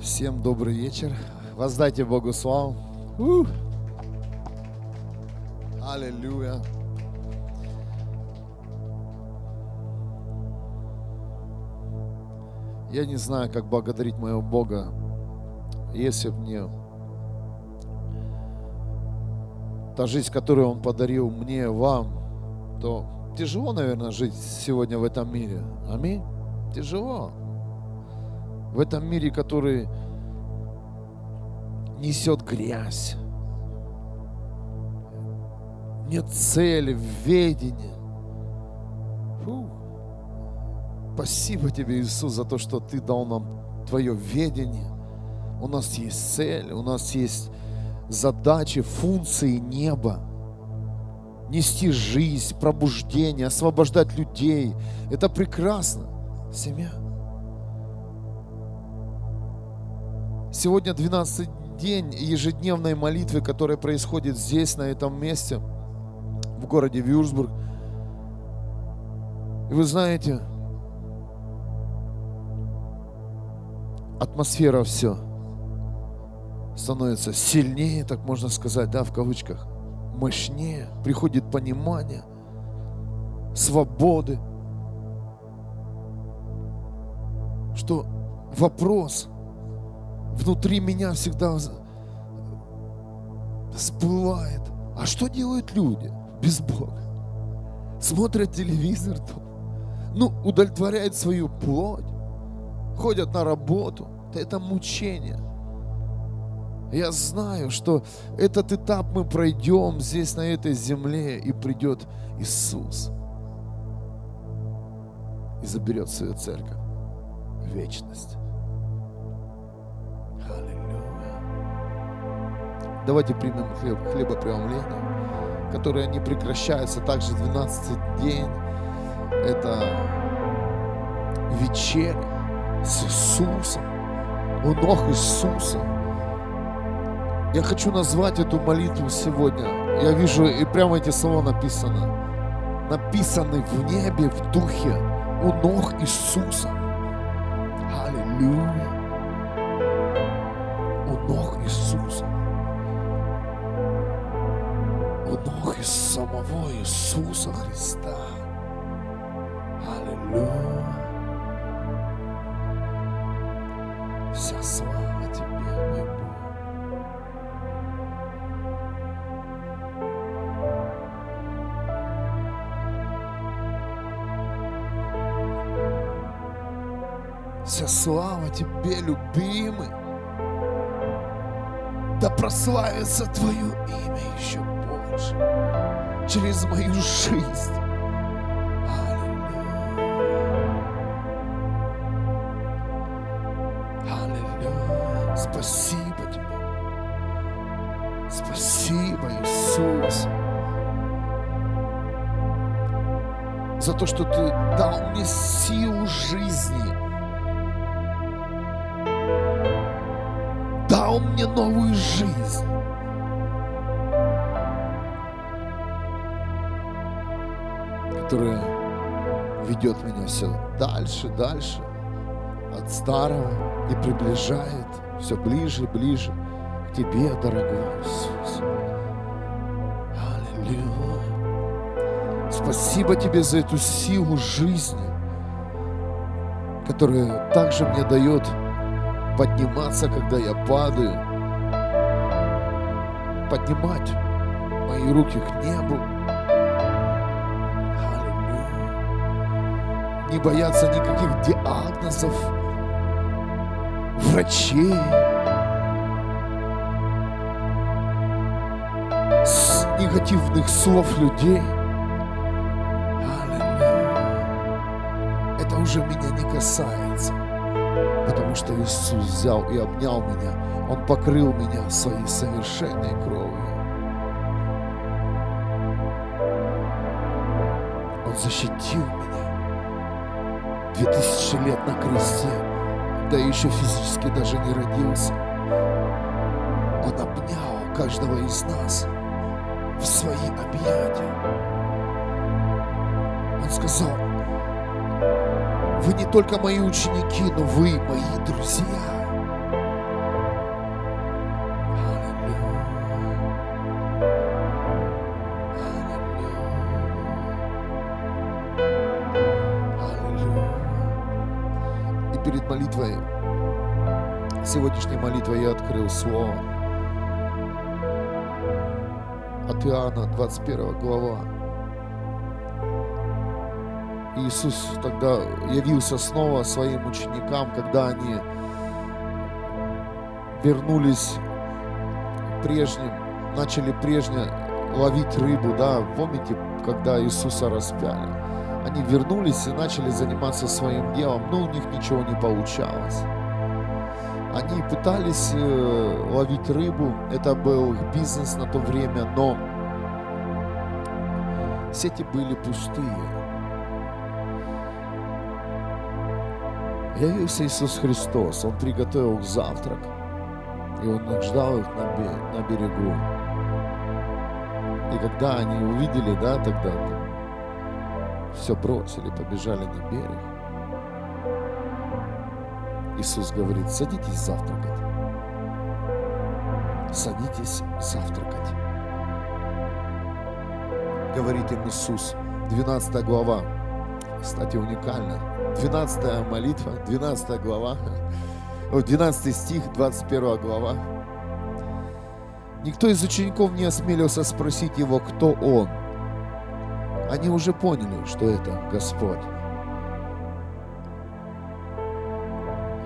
Всем добрый вечер. Воздайте Богу славу. У! Аллилуйя. Я не знаю, как благодарить моего Бога, если бы мне та жизнь, которую Он подарил мне, вам, то тяжело, наверное, жить сегодня в этом мире. Аминь. Тяжело. В этом мире, который несет грязь. Нет цели, ведения. Фу. Спасибо тебе, Иисус, за то, что ты дал нам твое ведение. У нас есть цель, у нас есть задачи, функции неба. Нести жизнь, пробуждение, освобождать людей. Это прекрасно. Семья. Сегодня 12 день ежедневной молитвы, которая происходит здесь, на этом месте, в городе Вюрсбург. И вы знаете, атмосфера все становится сильнее, так можно сказать, да, в кавычках, мощнее, приходит понимание, свободы, что вопрос внутри меня всегда всплывает. А что делают люди без Бога? Смотрят телевизор, ну, удовлетворяют свою плоть, ходят на работу. Это мучение. Я знаю, что этот этап мы пройдем здесь, на этой земле, и придет Иисус и заберет свою церковь вечность. Давайте примем хлеб, хлебопреломление, которое не прекращается также 12 день. Это вечеря с Иисусом, у ног Иисуса. Я хочу назвать эту молитву сегодня. Я вижу, и прямо эти слова написаны. Написаны в небе, в духе, у ног Иисуса. Аллилуйя. Самого Иисуса Христа. Аллилуйя. Вся слава Тебе, мой Бог. Вся слава Тебе, любимый. Да прославится больше через мою жизнь. Ведет меня все дальше, дальше от старого и приближает все ближе, ближе к Тебе, дорогой Иисус. Аллилуйя. Спасибо Тебе за эту силу жизни, которая также мне дает подниматься, когда я падаю, поднимать мои руки к небу, не бояться никаких диагнозов, врачей, негативных слов людей. Аллилуйя. Это уже меня не касается, потому что Иисус взял и обнял меня. Он покрыл меня своей совершенной кровью. Он защитил меня две тысячи лет на кресте, да еще физически даже не родился. Он обнял каждого из нас в свои объятия. Он сказал, вы не только мои ученики, но вы мои друзья. Слово от Иоанна, 21 глава. Иисус тогда явился снова своим ученикам, когда они вернулись прежним, начали прежне ловить рыбу, да, помните, когда Иисуса распяли. Они вернулись и начали заниматься своим делом, но у них ничего не получалось. Они пытались э, ловить рыбу, это был их бизнес на то время, но сети были пустые. Явился Иисус Христос, Он приготовил завтрак, и Он ждал их на берегу. И когда они увидели, да, тогда все бросили, побежали на берег. Иисус говорит, садитесь завтракать. Садитесь завтракать. Говорит им Иисус, 12 глава. Кстати, уникально. 12 молитва, 12 глава, 12 стих, 21 глава. Никто из учеников не осмелился спросить его, кто он. Они уже поняли, что это Господь.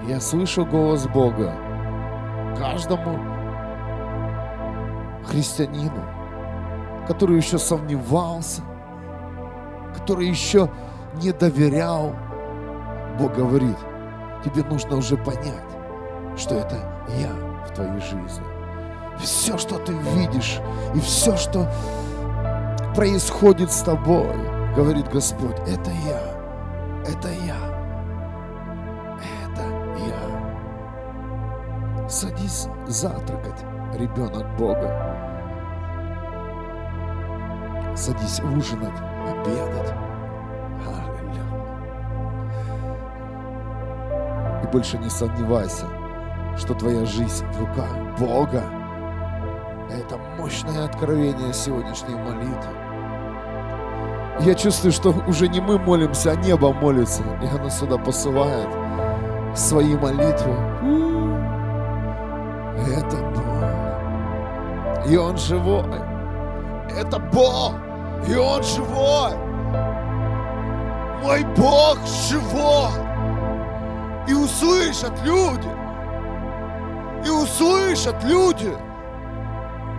Я слышу голос Бога каждому христианину, который еще сомневался, который еще не доверял. Бог говорит, тебе нужно уже понять, что это я в твоей жизни. Все, что ты видишь, и все, что происходит с тобой, говорит Господь, это я, это я, Садись завтракать, ребенок Бога. Садись ужинать, обедать. И больше не сомневайся, что твоя жизнь в руках Бога. Это мощное откровение сегодняшней молитвы. Я чувствую, что уже не мы молимся, а небо молится. И оно сюда посылает свои молитвы. И Он живой. Это Бог. И Он живой. Мой Бог живой. И услышат люди. И услышат люди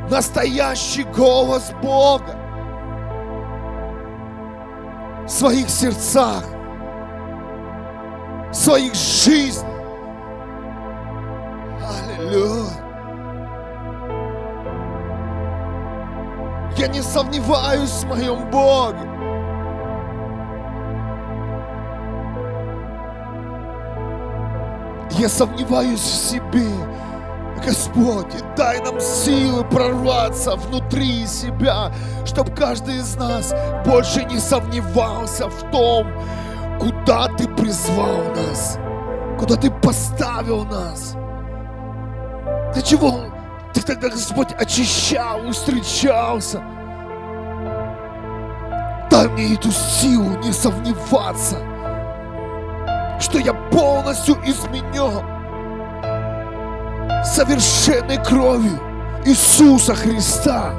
настоящий голос Бога в своих сердцах, в своих жизнях. Я не сомневаюсь в моем Боге. Я сомневаюсь в себе. Господь, дай нам силы прорваться внутри себя, чтобы каждый из нас больше не сомневался в том, куда Ты призвал нас, куда Ты поставил нас. Для чего Ты тогда, Господь, очищал, встречался? Дай мне эту силу не сомневаться, что я полностью изменен совершенной кровью Иисуса Христа,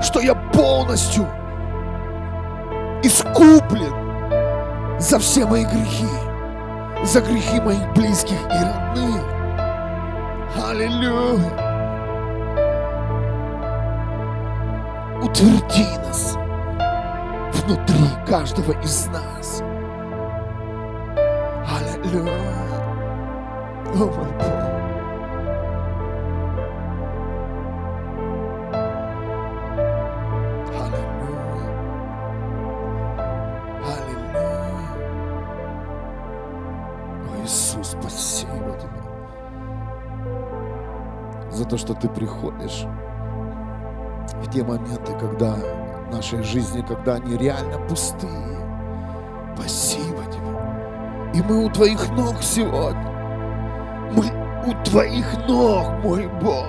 что я полностью искуплен за все мои грехи, за грехи моих близких и родных. Аллилуйя! Утверди нас внутри каждого из нас. Аллилуйя! О, мой Бог! за то, что ты приходишь в те моменты, когда нашей жизни, когда они реально пустые. Спасибо тебе. И мы у твоих ног сегодня. Мы у твоих ног, мой Бог.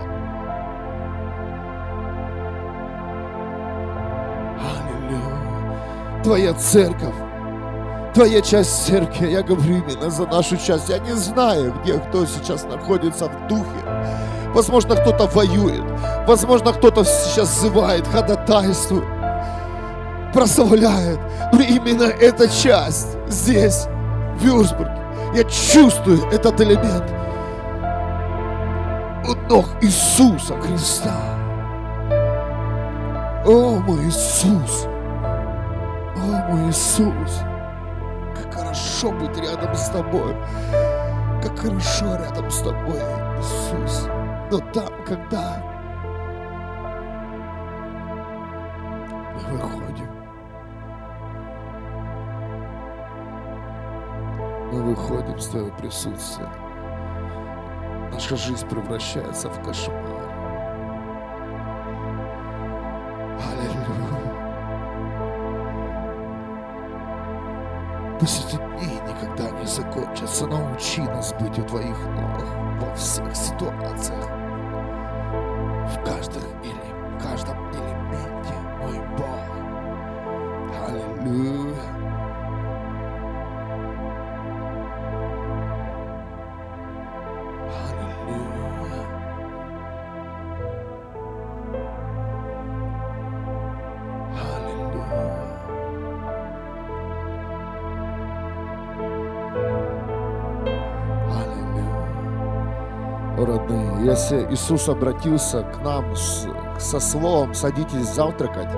Аллилуйя. Твоя церковь, Твоя часть церкви, я говорю именно за нашу часть. Я не знаю, где кто сейчас находится в духе. Возможно, кто-то воюет. Возможно, кто-то сейчас взывает, ходатайствует, прославляет. Но именно эта часть здесь, в Вюрсбурге, я чувствую этот элемент у ног Иисуса Христа. О, мой Иисус! О, мой Иисус! Как хорошо быть рядом с тобой! Как хорошо рядом с тобой, Иисус! Но там, когда выходим с Твоего присутствия, наша жизнь превращается в кошмар. Аллилуйя. Пусть эти дни никогда не закончатся. Научи нас быть у Твоих ног во всех ситуациях. В каждом, если Иисус обратился к нам с- со словом «садитесь завтракать»,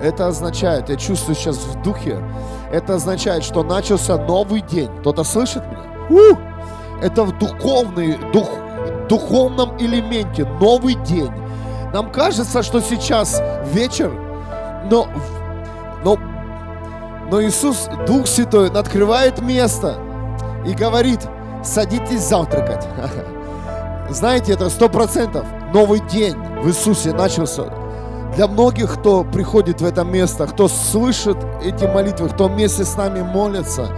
это означает, я чувствую сейчас в духе, это означает, что начался новый день. Кто-то слышит меня? У! Это в духовный, дух, духовном элементе новый день. Нам кажется, что сейчас вечер, но, но, но Иисус, Дух Святой, открывает место и говорит, садитесь завтракать. Знаете, это сто процентов новый день в Иисусе начался. Для многих, кто приходит в это место, кто слышит эти молитвы, кто вместе с нами молится,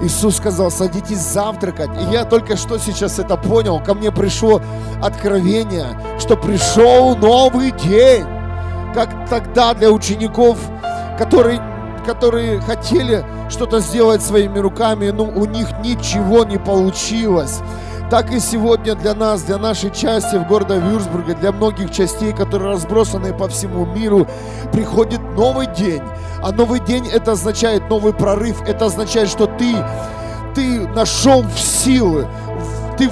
Иисус сказал, садитесь завтракать. И я только что сейчас это понял. Ко мне пришло откровение, что пришел новый день. Как тогда для учеников, которые, которые хотели что-то сделать своими руками, но у них ничего не получилось. Так и сегодня для нас, для нашей части в городе Вюрсбурга, для многих частей, которые разбросаны по всему миру, приходит новый день. А новый день это означает новый прорыв, это означает, что ты, ты нашел в силы, ты,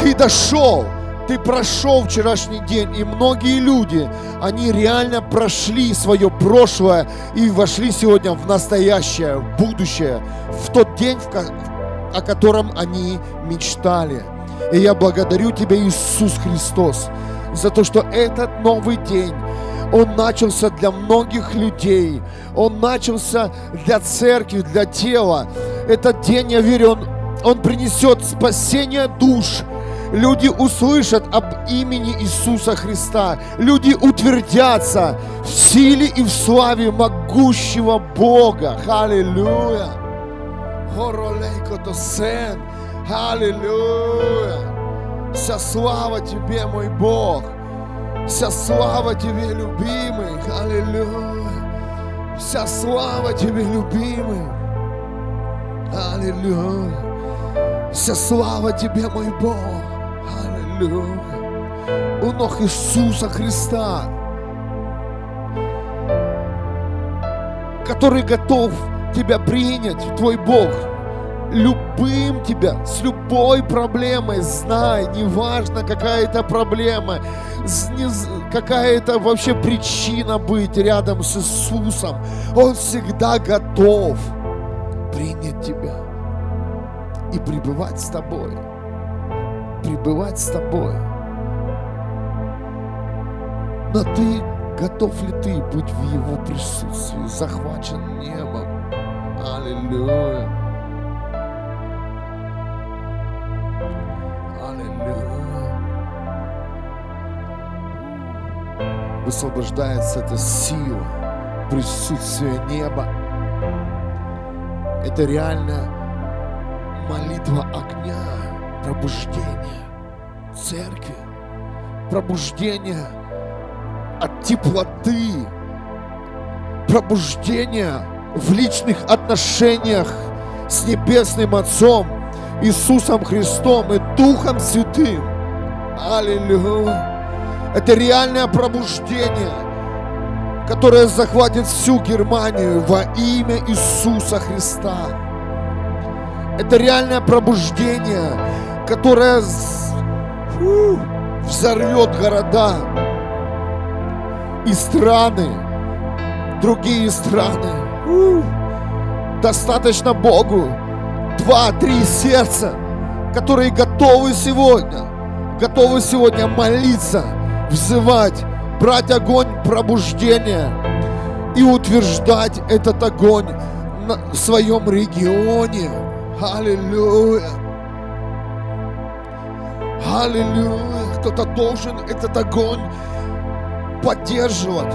ты дошел, ты прошел вчерашний день, и многие люди, они реально прошли свое прошлое и вошли сегодня в настоящее, в будущее, в тот день, в о котором они мечтали. И я благодарю Тебя, Иисус Христос, за то, что этот новый день, он начался для многих людей, он начался для церкви, для тела. Этот день, я верю, он, он принесет спасение душ, Люди услышат об имени Иисуса Христа. Люди утвердятся в силе и в славе могущего Бога. Аллилуйя. Хоролейко сен. Аллилуйя. Вся слава Тебе, мой Бог. Вся слава Тебе, любимый. Аллилуйя. Вся слава Тебе, любимый. Аллилуйя. Вся слава Тебе, мой Бог. Аллилуйя. У ног Иисуса Христа, который готов Тебя принять, Твой Бог, любым Тебя, с любой проблемой, знай, неважно какая это проблема, какая это вообще причина быть рядом с Иисусом, Он всегда готов принять тебя и пребывать с тобой. Пребывать с тобой. Но ты готов ли ты быть в Его присутствии, захвачен небом? Аллилуйя. Аллилуйя. Высвобождается эта сила, присутствие неба. Это реально молитва огня, пробуждение церкви, пробуждение от теплоты, пробуждение в личных отношениях с Небесным Отцом, Иисусом Христом и Духом Святым. Аллилуйя. Это реальное пробуждение, которое захватит всю Германию во имя Иисуса Христа. Это реальное пробуждение, которое фу, взорвет города и страны, другие страны. Достаточно Богу два-три сердца, которые готовы сегодня, готовы сегодня молиться, взывать, брать огонь пробуждения и утверждать этот огонь в своем регионе. Аллилуйя. Аллилуйя. Кто-то должен этот огонь поддерживать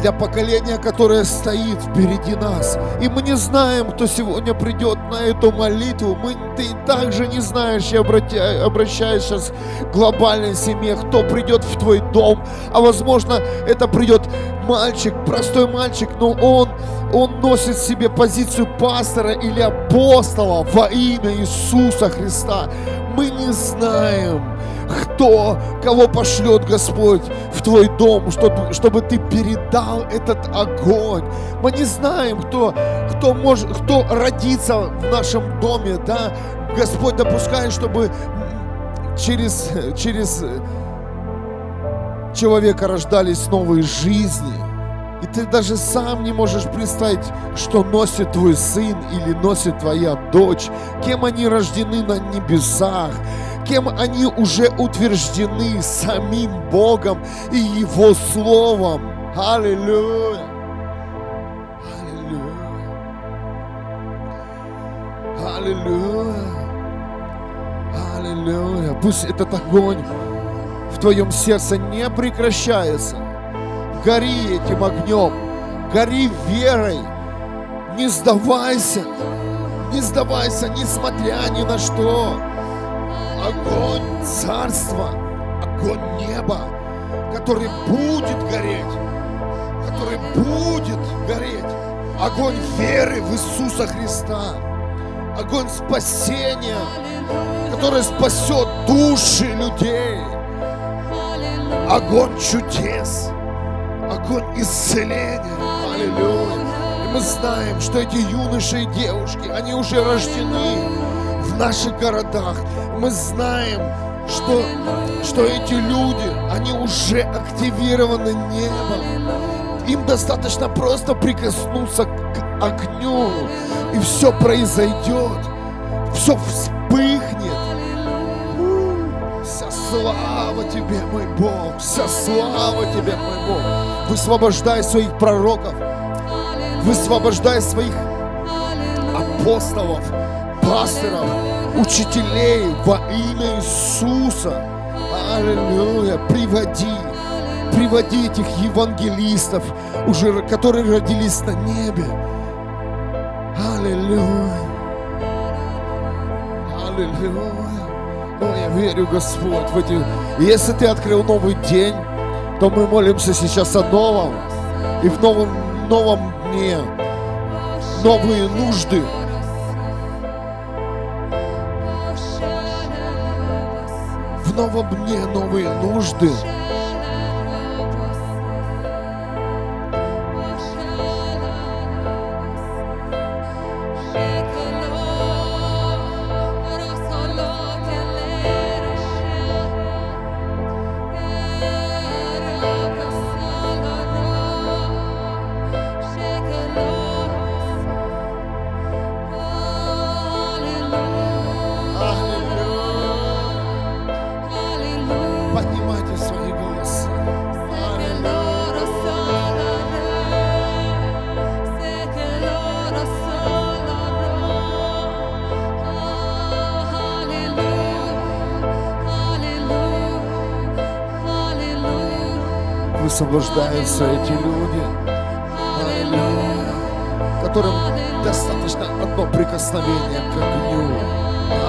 для поколения, которое стоит впереди нас. И мы не знаем, кто сегодня придет на эту молитву. Мы, ты также не знаешь, я обращаюсь сейчас к глобальной семье, кто придет в твой дом. А возможно, это придет мальчик, простой мальчик, но он, он носит в себе позицию пастора или апостола во имя Иисуса Христа. Мы не знаем, кто, кого пошлет Господь в твой дом, чтобы, чтобы ты передал этот огонь. Мы не знаем, кто, кто, может, кто родится в нашем доме, да. Господь допускает, чтобы через, через человека рождались новые жизни. И ты даже сам не можешь представить, что носит твой сын или носит твоя дочь, кем они рождены на небесах, кем они уже утверждены самим Богом и Его Словом. Аллилуйя! Аллилуйя! Аллилуйя! Аллилуйя! Пусть этот огонь в твоем сердце не прекращается. Гори этим огнем, гори верой, не сдавайся, не сдавайся, несмотря ни на что огонь царства, огонь неба, который будет гореть, который будет гореть, огонь веры в Иисуса Христа, огонь спасения, который спасет души людей, огонь чудес, огонь исцеления. Аллилуйя. И мы знаем, что эти юноши и девушки, они уже рождены в наших городах, мы знаем, что, что эти люди, они уже активированы небом. Им достаточно просто прикоснуться к огню, и все произойдет, все вспыхнет. Вся слава Тебе, мой Бог, вся слава Тебе, мой Бог. Высвобождай своих пророков, высвобождай своих апостолов, пасторов, учителей во имя Иисуса. Аллилуйя. Приводи, приводи этих евангелистов, уже, которые родились на небе. Аллилуйя. Аллилуйя. О, я верю, Господь, в эти... Если Ты открыл новый день, то мы молимся сейчас о новом. И в новом, новом дне новые нужды, новом дне новые нужды. Высвобождаются эти люди, аллилуйя, которым достаточно одно прикосновение к огню.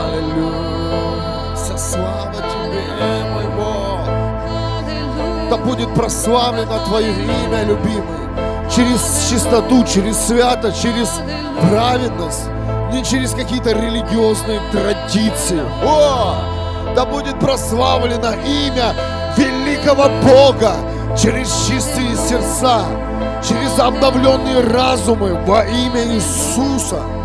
Аллилуйя. Вся слава Тебе, мой Бог. Да будет прославлено Твое имя, любимый, через чистоту, через святость, через праведность, не через какие-то религиозные традиции. О! Да будет прославлено имя великого Бога через чистые сердца, через обновленные разумы во имя Иисуса.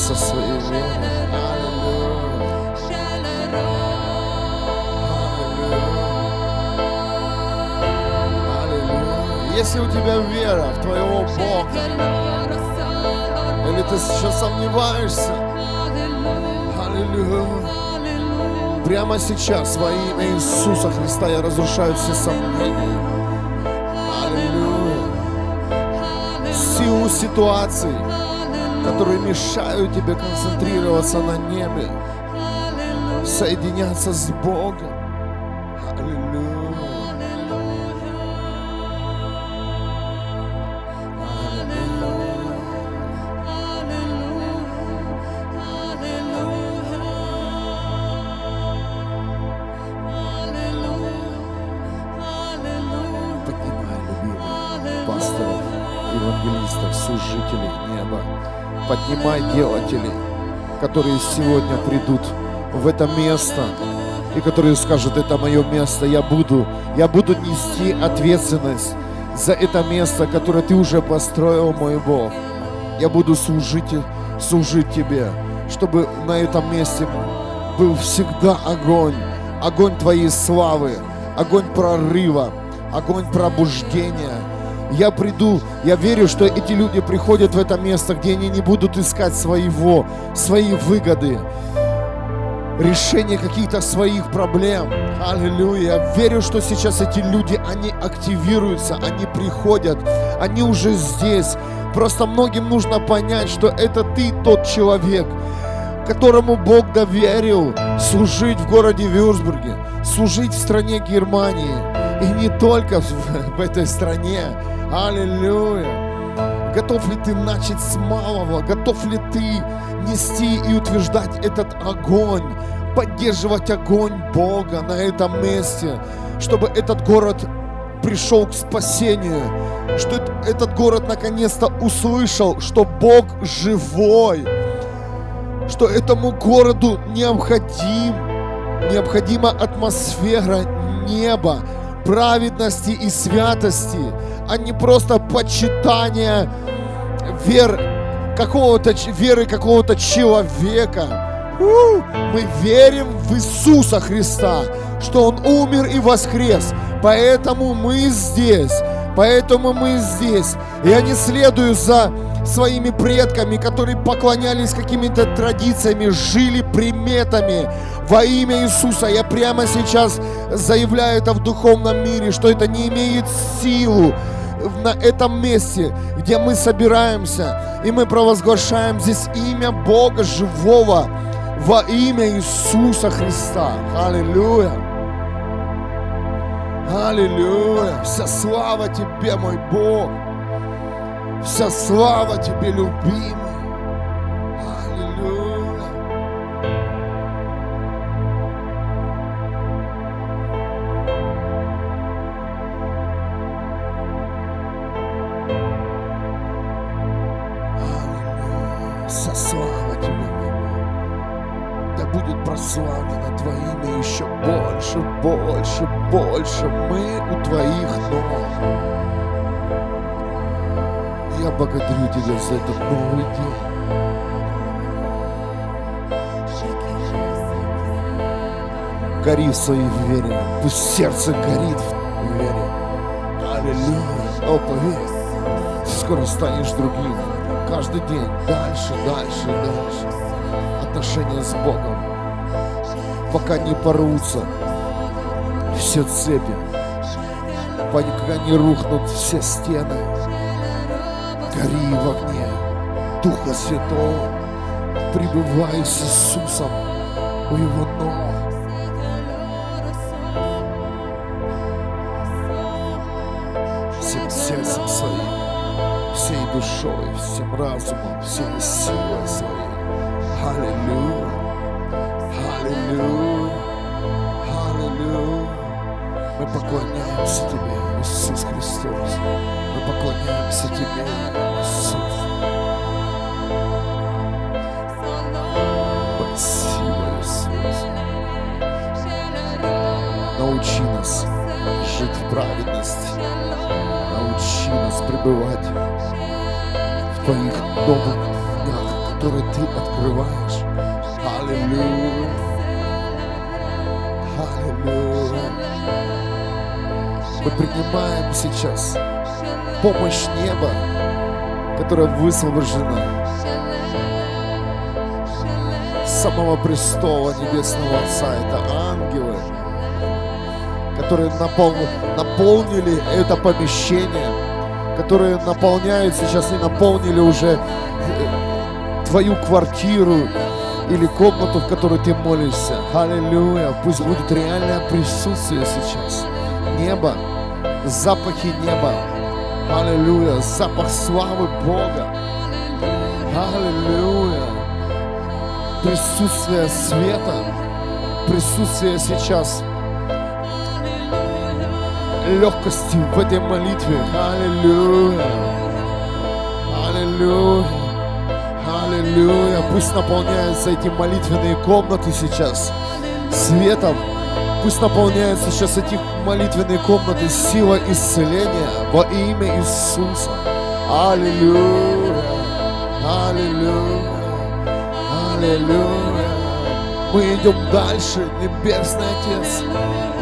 В своей. Аллилуйя. Если у тебя вера в твоего Бога, или ты сейчас сомневаешься, Аллилуйя. Прямо сейчас во имя Иисуса Христа я разрушаю все сомнения. Аллилуйя. Силу ситуаций, которые мешают тебе концентрироваться на небе, соединяться с Богом. Аллилуйя. Поднимай, любимых пасторов, евангелистов, служителей неба. Поднимай делателей, которые сегодня придут в это место и которые скажут, это мое место, я буду, я буду нести ответственность за это место, которое ты уже построил, мой Бог. Я буду служить, служить тебе, чтобы на этом месте был всегда огонь, огонь твоей славы, огонь прорыва, огонь пробуждения. Я приду, я верю, что эти люди приходят в это место, где они не будут искать своего, свои выгоды, решение каких-то своих проблем. Аллилуйя. Я верю, что сейчас эти люди, они активируются, они приходят, они уже здесь. Просто многим нужно понять, что это ты тот человек, которому Бог доверил служить в городе Вюрсбурге, служить в стране Германии. И не только в, в этой стране. Аллилуйя. Готов ли ты начать с малого? Готов ли ты нести и утверждать этот огонь? Поддерживать огонь Бога на этом месте, чтобы этот город пришел к спасению, что эт- этот город наконец-то услышал, что Бог живой, что этому городу необходим, необходима атмосфера неба, праведности и святости, а не просто почитание вер какого-то, веры какого-то человека. Мы верим в Иисуса Христа, что Он умер и воскрес. Поэтому мы здесь. Поэтому мы здесь. Я не следую за своими предками, которые поклонялись какими-то традициями, жили приметами. Во имя Иисуса я прямо сейчас заявляю это в духовном мире, что это не имеет силу на этом месте, где мы собираемся, и мы провозглашаем здесь имя Бога живого во имя Иисуса Христа. Аллилуйя. Аллилуйя. Вся слава Тебе, мой Бог. Вся слава Тебе, любимый. Больше. Мы у Твоих ног. Я благодарю Тебя за этот новый день. Гори в своей вере. Пусть сердце горит в вере. Аллилуйя. О, поверь, ты скоро станешь другим. Каждый день дальше, дальше, дальше. Отношения с Богом. Пока не порвутся все цепи. Пока не рухнут все стены. Гори в огне Духа Святого. Пребывай с Иисусом у Его ног. Научи нас жить в праведности. Научи нас пребывать в Твоих новых днях, которые Ты открываешь. Аллилуйя. Аллилуйя. Мы принимаем сейчас помощь неба, которая высвобождена самого престола Небесного Отца. Это ангелы, которые напол- наполнили это помещение, которые наполняют сейчас и наполнили уже э, твою квартиру или комнату, в которой ты молишься. Аллилуйя. Пусть будет реальное присутствие сейчас. Небо, запахи неба. Аллилуйя. Запах славы Бога. Аллилуйя. Присутствие света. Присутствие сейчас легкости в этой молитве. Аллилуйя. Аллилуйя. Аллилуйя. Пусть наполняются эти молитвенные комнаты сейчас светом. Пусть наполняются сейчас эти молитвенные комнаты силой исцеления во имя Иисуса. Аллилуйя. Аллилуйя. Аллилуйя. Мы идем дальше, Небесный Отец.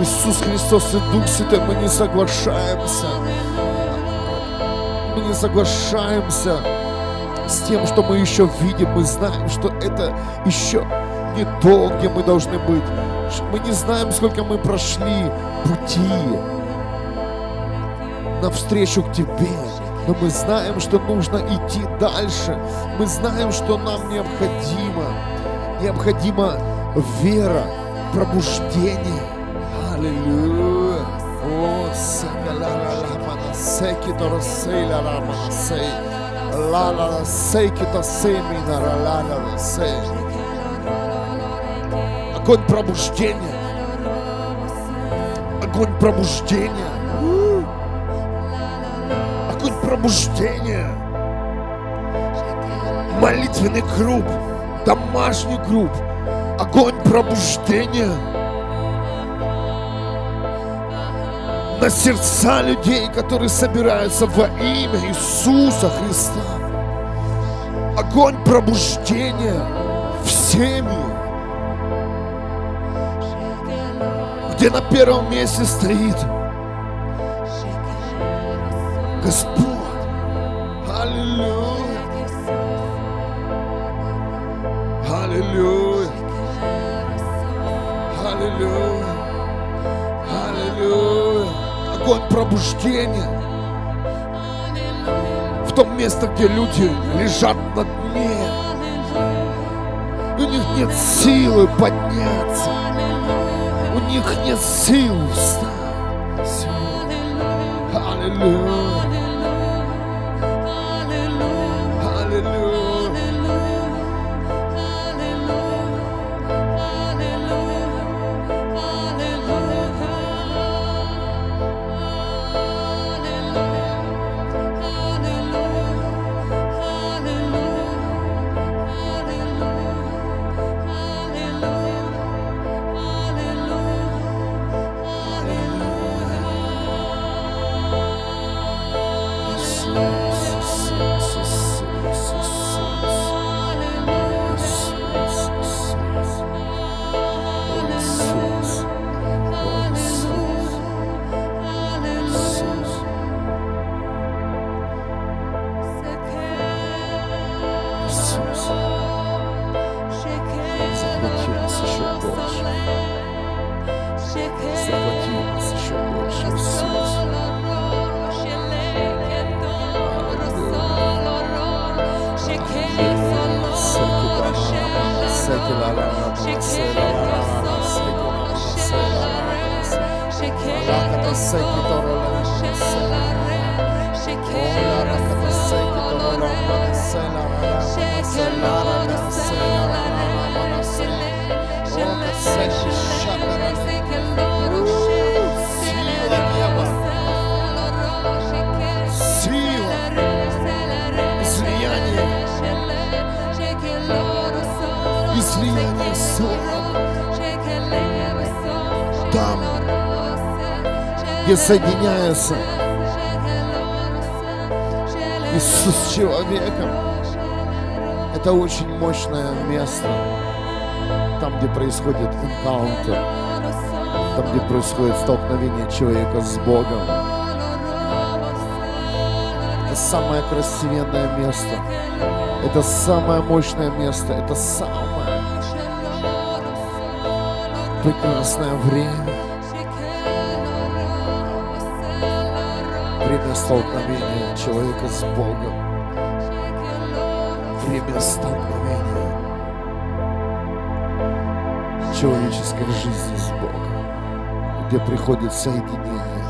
Иисус Христос и Дух Святой, мы не соглашаемся. Мы не соглашаемся с тем, что мы еще видим. Мы знаем, что это еще не то, где мы должны быть. Мы не знаем, сколько мы прошли пути навстречу к Тебе. Но мы знаем, что нужно идти дальше. Мы знаем, что нам необходимо. Необходима вера, пробуждение. Аллилуйя. О, сакалалаламана, секито рассейла ламана сей. Ла-ла-ла, секито семина, ла-ла-ла, сей. Огонь пробуждения. Огонь пробуждения. Огонь пробуждения. Молитвенный групп, домашний групп. Огонь пробуждения. На сердца людей, которые собираются во имя Иисуса Христа. Огонь пробуждения в семьи. где на первом месте стоит Господь. Огонь пробуждения. В том месте, где люди лежат на дне. У них нет силы подняться. У них нет сил встать. Аллилуйя. Захвати нас еще больше. Захвати нас еще больше, Иисус. Сила, излияние, излияние славы. Там, где соединяется Иисус с человеком. Это очень мощное место. Там, где происходит энкаунтер. Там, где происходит столкновение человека с Богом. Это самое красивенное место. Это самое мощное место. Это самое прекрасное время. Время столкновения человека с Богом. Время столкновения человеческой жизни с Богом. Где приходит соединение.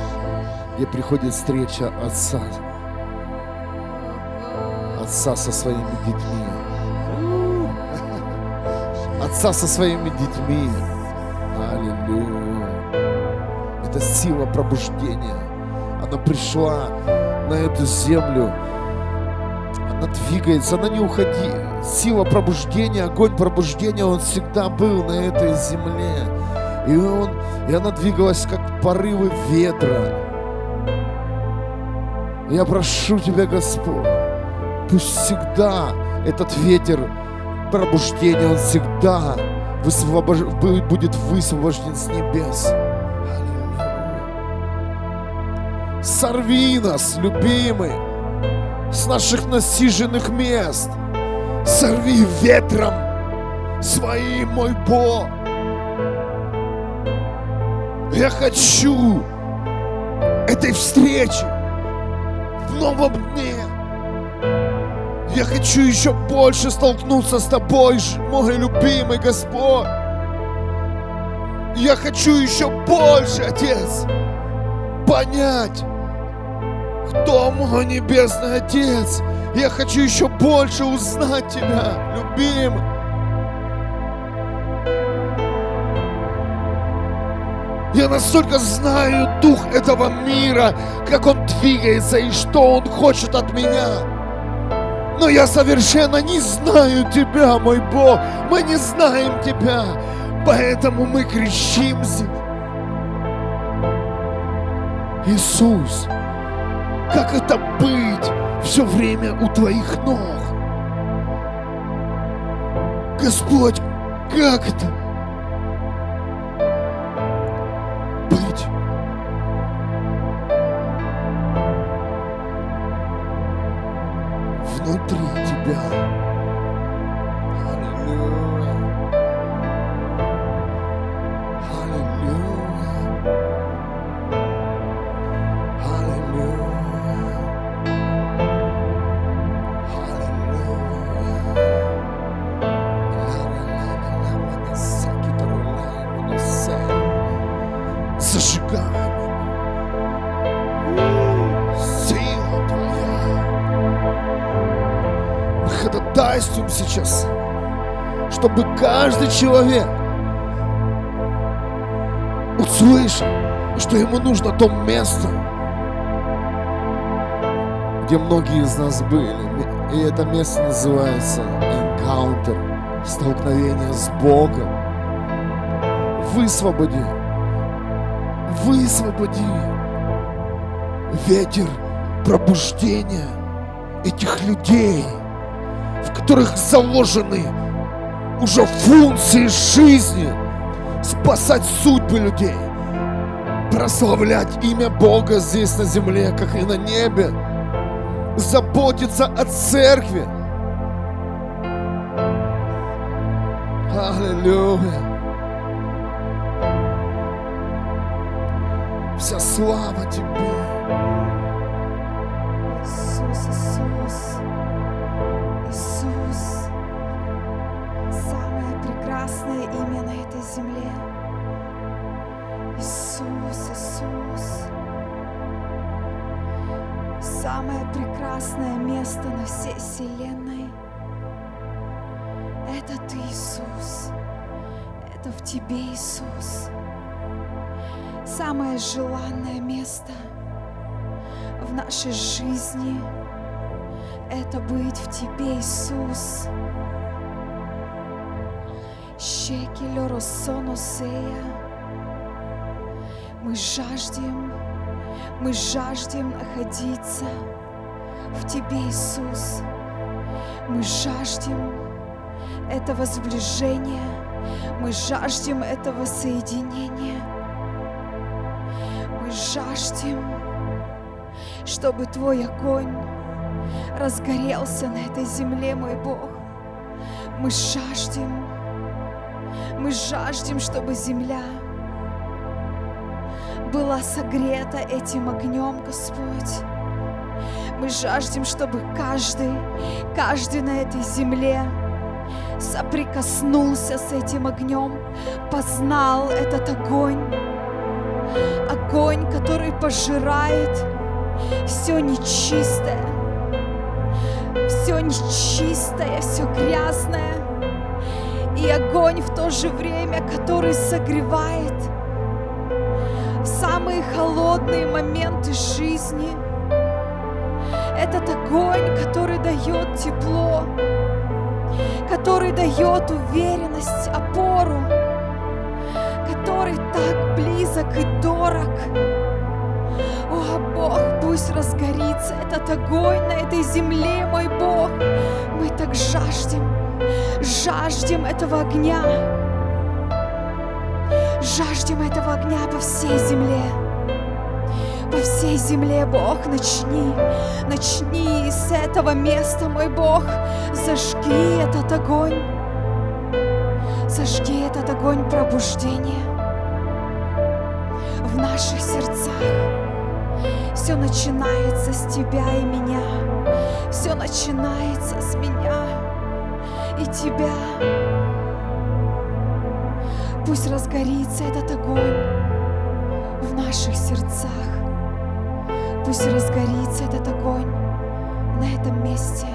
Где приходит встреча Отца. Отца со своими детьми. Отца со своими детьми. Аллилуйя. Это сила пробуждения. Она пришла на эту землю. Она двигается, она не уходи. Сила пробуждения, огонь пробуждения, он всегда был на этой земле. И, он, и она двигалась, как порывы ветра. Я прошу Тебя, Господь, пусть всегда этот ветер пробуждения, он всегда высвобож... будет высвобожден с небес. Сорви нас, любимый, с наших насиженных мест. Сорви ветром своим, мой Бог. Я хочу этой встречи в новом дне. Я хочу еще больше столкнуться с Тобой, мой любимый Господь. Я хочу еще больше, Отец, понять, кто мой Небесный Отец. Я хочу еще больше узнать Тебя, любимый. Я настолько знаю дух этого мира, как он двигается и что он хочет от меня. Но я совершенно не знаю Тебя, мой Бог. Мы не знаем Тебя. Поэтому мы кричим. Иисус, как это быть все время у Твоих ног? Господь, как это? Быть внутри Тебя. руками. Сила Твоя. Мы ходатайствуем сейчас, чтобы каждый человек услышал, что ему нужно то место, где многие из нас были. И это место называется encounter, столкновение с Богом. Высвободи высвободи ветер пробуждения этих людей, в которых заложены уже функции жизни, спасать судьбы людей, прославлять имя Бога здесь на земле, как и на небе, заботиться о церкви. Аллилуйя. Слава Тебе. Иисус, Иисус, Иисус, самое прекрасное имя на этой земле. Иисус, Иисус, самое прекрасное место на всей вселенной. Это Ты, Иисус. Это в Тебе, Иисус. Самое желанное место в нашей жизни – это быть в Тебе, Иисус. Щеки лоросоносея. Мы жаждем, мы жаждем находиться в Тебе, Иисус. Мы жаждем этого сближения, мы жаждем этого соединения. Мы жаждем, чтобы Твой огонь разгорелся на этой земле, мой Бог. Мы жаждем, мы жаждем, чтобы земля была согрета этим огнем, Господь. Мы жаждем, чтобы каждый, каждый на этой земле соприкоснулся с этим огнем, познал этот огонь. Огонь, который пожирает. Все нечистое, все нечистое, все грязное. И огонь в то же время, который согревает. Самые холодные моменты жизни. Этот огонь, который дает тепло, который дает уверенность, опору, так близок и дорог. О, Бог, пусть разгорится этот огонь на этой земле, мой Бог. Мы так жаждем, жаждем этого огня. Жаждем этого огня по всей земле. По всей земле, Бог, начни, начни с этого места, мой Бог, зажги этот огонь, зажги этот огонь пробуждения в наших сердцах. Все начинается с тебя и меня, все начинается с меня и тебя. Пусть разгорится этот огонь в наших сердцах. Пусть разгорится этот огонь на этом месте.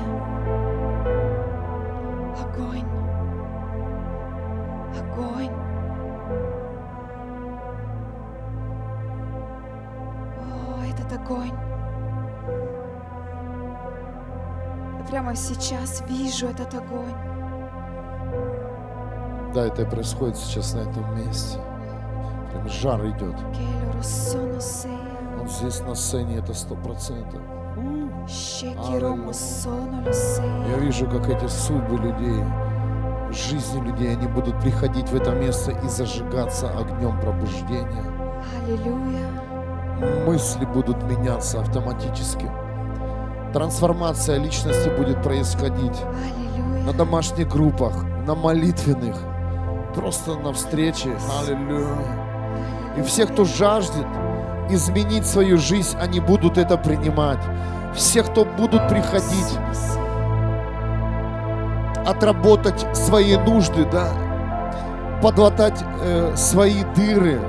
Прямо сейчас вижу этот огонь. Да, это и происходит сейчас на этом месте. Прям жар идет. Он здесь на сцене, это сто процентов. Я вижу, как эти судьбы людей, жизни людей, они будут приходить в это место и зажигаться огнем пробуждения. Аллилуйя. Мысли будут меняться автоматически. Трансформация личности будет происходить Аллилуйя. на домашних группах, на молитвенных, просто на встрече. Аллилуйя. И все, кто жаждет изменить свою жизнь, они будут это принимать. Все, кто будут приходить, отработать свои нужды, да, подлатать э, свои дыры.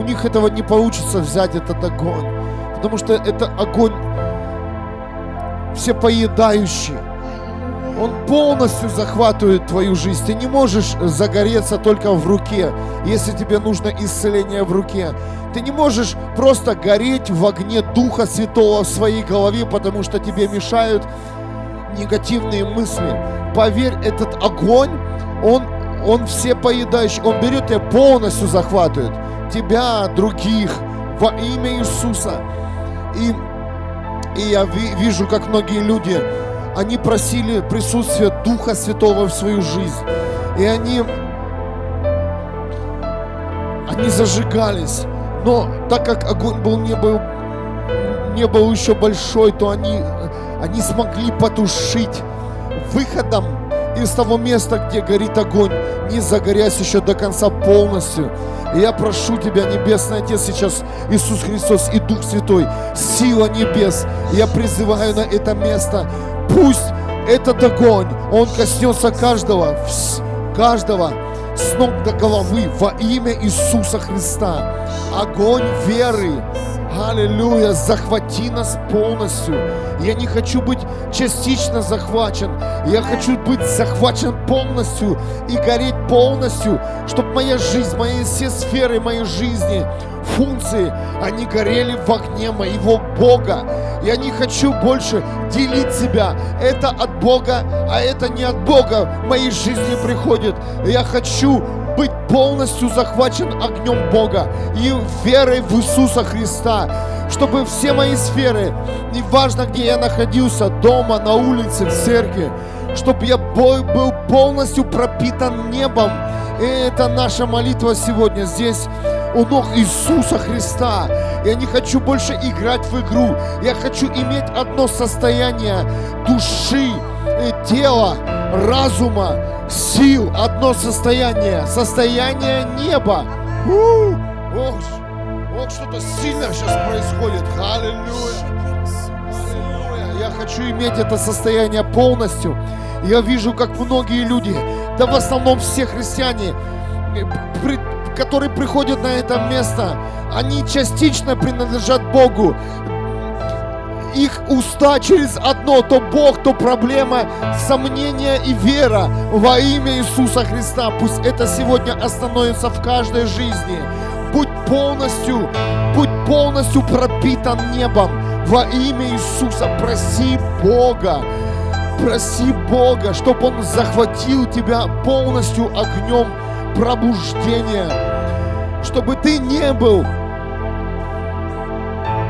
У них этого не получится взять этот огонь, потому что это огонь всепоедающий. Он полностью захватывает твою жизнь. Ты не можешь загореться только в руке, если тебе нужно исцеление в руке. Ты не можешь просто гореть в огне Духа Святого в своей голове, потому что тебе мешают негативные мысли. Поверь, этот огонь, он, он все поедающий, он берет тебя полностью захватывает. Тебя, других, во имя Иисуса. И, и я ви, вижу, как многие люди, они просили присутствие Духа Святого в свою жизнь. И они, они зажигались. Но так как огонь был не был, не был еще большой, то они, они смогли потушить выходом из того места, где горит огонь, не загорясь еще до конца полностью. И я прошу Тебя, Небесный Отец, сейчас Иисус Христос и Дух Святой, сила небес, я призываю на это место, пусть этот огонь, он коснется каждого, каждого, с ног до головы во имя Иисуса Христа. Огонь веры, Аллилуйя, захвати нас полностью. Я не хочу быть частично захвачен. Я хочу быть захвачен полностью и гореть полностью, чтобы моя жизнь, мои все сферы моей жизни, функции, они горели в огне моего Бога. Я не хочу больше делить себя. Это от Бога, а это не от Бога в моей жизни приходит. Я хочу быть полностью захвачен огнем Бога и верой в Иисуса Христа, чтобы все мои сферы, неважно где я находился, дома, на улице, в церкви, чтобы я был полностью пропитан небом. И это наша молитва сегодня здесь у ног Иисуса Христа. Я не хочу больше играть в игру. Я хочу иметь одно состояние души, э, тела, разума, сил. Одно состояние. Состояние неба. Ох, ох, что-то сильное сейчас происходит. Аллилуйя. Аллилуйя. Я хочу иметь это состояние полностью. Я вижу, как многие люди, да в основном все христиане, э, которые приходят на это место, они частично принадлежат Богу. Их уста через одно, то Бог, то проблема, сомнение и вера во имя Иисуса Христа. Пусть это сегодня остановится в каждой жизни. Будь полностью, будь полностью пропитан небом во имя Иисуса. Проси Бога, проси Бога, чтобы Он захватил тебя полностью огнем пробуждения, чтобы ты не был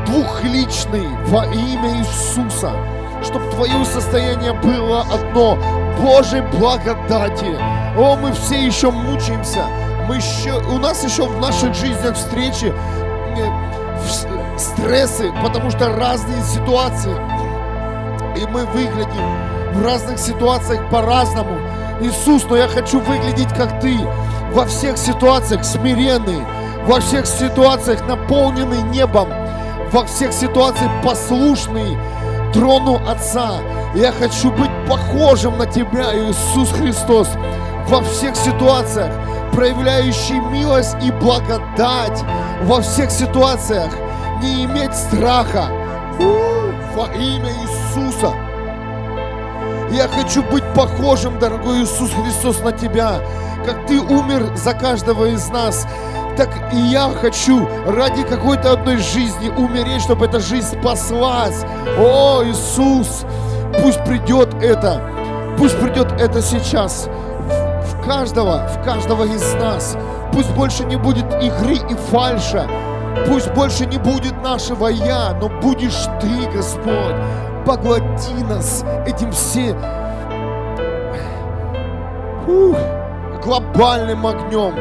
двухличный во имя Иисуса, чтобы твое состояние было одно Божьей благодати. О, мы все еще мучаемся, мы еще, у нас еще в наших жизнях встречи э, стрессы, потому что разные ситуации, и мы выглядим в разных ситуациях по-разному. Иисус, но я хочу выглядеть как Ты, во всех ситуациях смиренный, во всех ситуациях наполненный небом, во всех ситуациях послушный трону Отца. Я хочу быть похожим на Тебя, Иисус Христос, во всех ситуациях, проявляющий милость и благодать, во всех ситуациях, не иметь страха во имя Иисуса. Я хочу быть похожим, дорогой Иисус Христос, на Тебя, как Ты умер за каждого из нас, так и я хочу ради какой-то одной жизни умереть, чтобы эта жизнь спаслась. О, Иисус, пусть придет это, пусть придет это сейчас каждого, в каждого из нас. Пусть больше не будет игры и фальша. Пусть больше не будет нашего «я», но будешь Ты, Господь. Поглоти нас этим все Фух, глобальным огнем.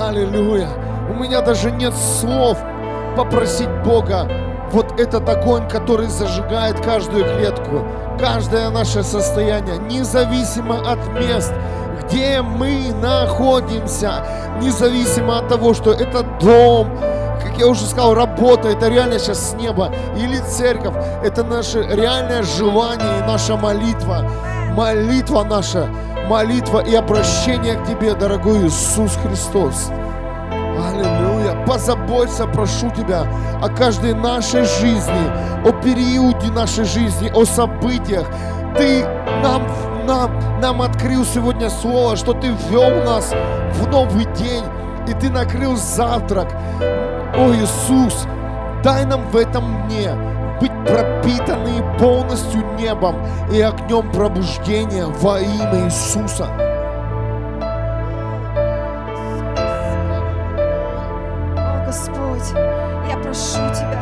Аллилуйя. У меня даже нет слов попросить Бога вот этот огонь, который зажигает каждую клетку, каждое наше состояние, независимо от мест, где мы находимся, независимо от того, что это дом, как я уже сказал, работа, это реально сейчас с неба, или церковь, это наше реальное желание и наша молитва, молитва наша, молитва и обращение к Тебе, дорогой Иисус Христос. Аллилуйя. Позаботься, прошу Тебя, о каждой нашей жизни, о периоде нашей жизни, о событиях. Ты нам нам, нам открыл сегодня слово, что Ты ввел нас в новый день, и Ты накрыл завтрак. О, Иисус, дай нам в этом дне быть пропитаны полностью небом и огнем пробуждения во имя Иисуса. О, Господь, я прошу Тебя,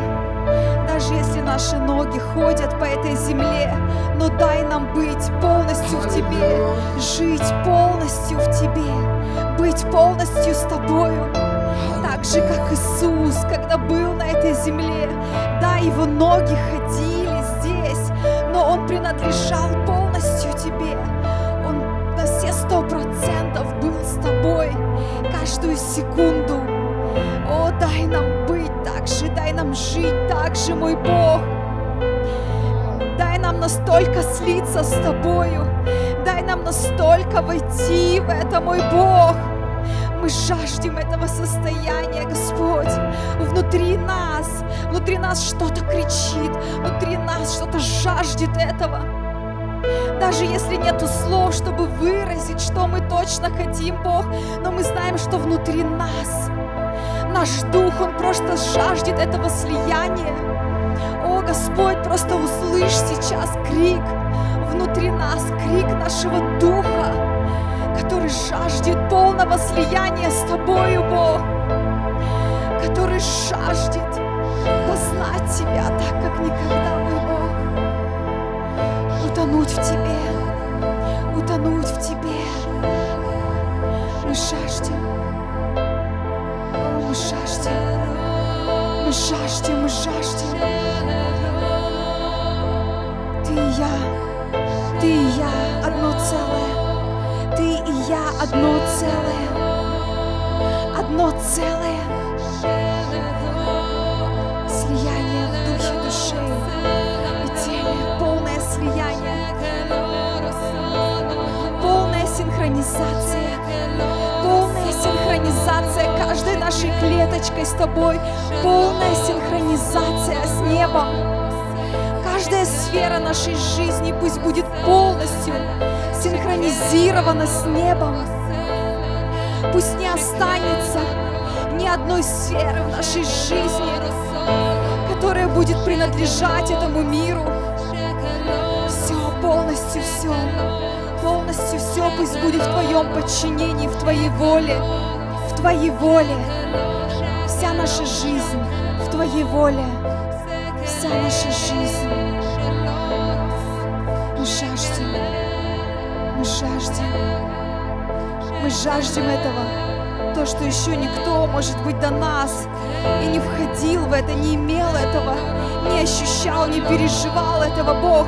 даже если наши ноги ходят по этой земле, но дай нам быть полностью в Тебе, жить полностью в Тебе, быть полностью с Тобою. Так же, как Иисус, когда был на этой земле, да, его ноги ходили здесь, но Он принадлежал полностью Тебе. Он на все сто процентов был с Тобой каждую секунду. О, дай нам быть так же, дай нам жить так же, мой Бог. Настолько слиться с Тобою, дай нам настолько войти в это, мой Бог. Мы жаждем этого состояния, Господь. Внутри нас, внутри нас что-то кричит, внутри нас что-то жаждет этого. Даже если нету слов, чтобы выразить, что мы точно хотим, Бог, но мы знаем, что внутри нас наш дух, он просто жаждет этого слияния. Господь, просто услышь сейчас крик. Внутри нас, крик нашего духа, который жаждет полного слияния с Тобою, Бог, который жаждет познать Тебя так, как никогда, мой Бог, утонуть в Тебе, утонуть в Тебе. Мы жаждем, мы жаждем, мы жаждем, жаждем. Ты и я, ты и я одно целое. Ты и я одно целое. Одно целое. Нашей клеточкой с тобой. Полная синхронизация с небом. Каждая сфера нашей жизни пусть будет полностью синхронизирована с небом. Пусть не останется ни одной сферы в нашей жизни, которая будет принадлежать этому миру. Все, полностью все, полностью все пусть будет в Твоем подчинении, в Твоей воле, Твоей воле. Вся наша жизнь в Твоей воле, вся наша жизнь. Мы жаждем, мы жаждем, мы жаждем этого. То, что еще никто, может быть, до нас и не входил в это, не имел этого, не ощущал, не переживал этого, Бог.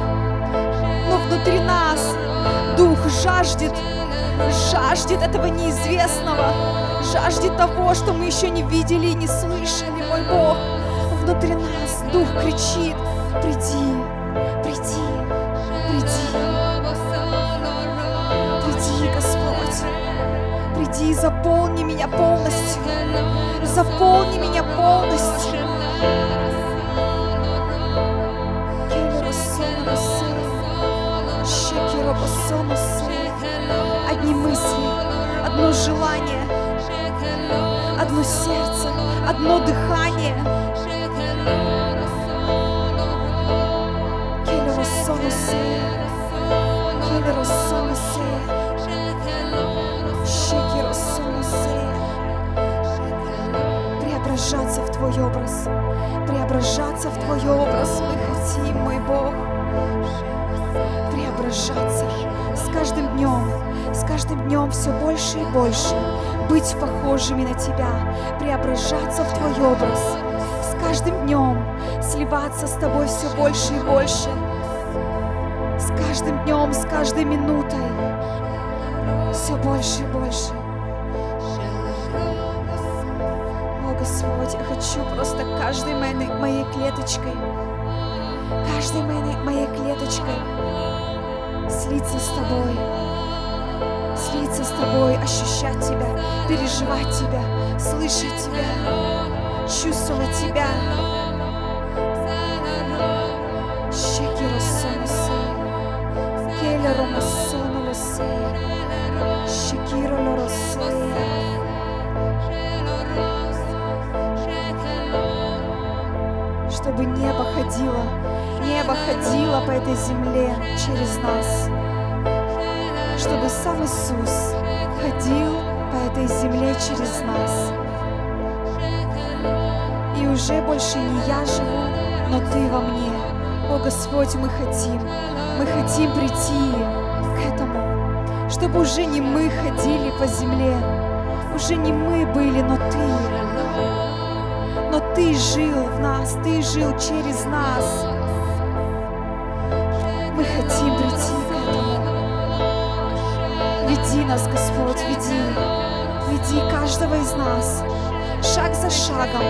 Но внутри нас Дух жаждет, жаждет этого неизвестного, жаждет того, что мы еще не видели и не слышали, мой Бог. Внутри нас Дух кричит, приди, приди, приди, приди, Господь. Приди и заполни меня полностью. Заполни меня полностью. Одни мысли, одно желание, одно сердце, одно дыхание. Преображаться в Твой образ, преображаться в Твой образ. Мы хотим, мой Бог. Преображаться с каждым днем, с каждым днем все больше и больше, быть похожими на Тебя, преображаться в Твой образ, с каждым днем сливаться с Тобой все больше и больше, с каждым днем, с каждой минутой все больше и больше. О, Господь, я хочу просто каждой моей, моей клеточкой, каждой моей, моей клеточкой слиться с Тобой, слиться с тобой, ощущать тебя, переживать тебя, слышать тебя, чувствовать тебя. Щеки рассонусы, келя ромасонулусы, щеки ромасонулусы. чтобы небо ходило, небо ходило по этой земле через нас чтобы сам Иисус ходил по этой земле через нас. И уже больше не я живу, но Ты во мне. О Господь, мы хотим, мы хотим прийти к этому, чтобы уже не мы ходили по земле, уже не мы были, но Ты. Но Ты жил в нас, Ты жил через нас. Нас, Господь, веди. Веди каждого из нас. Шаг за шагом,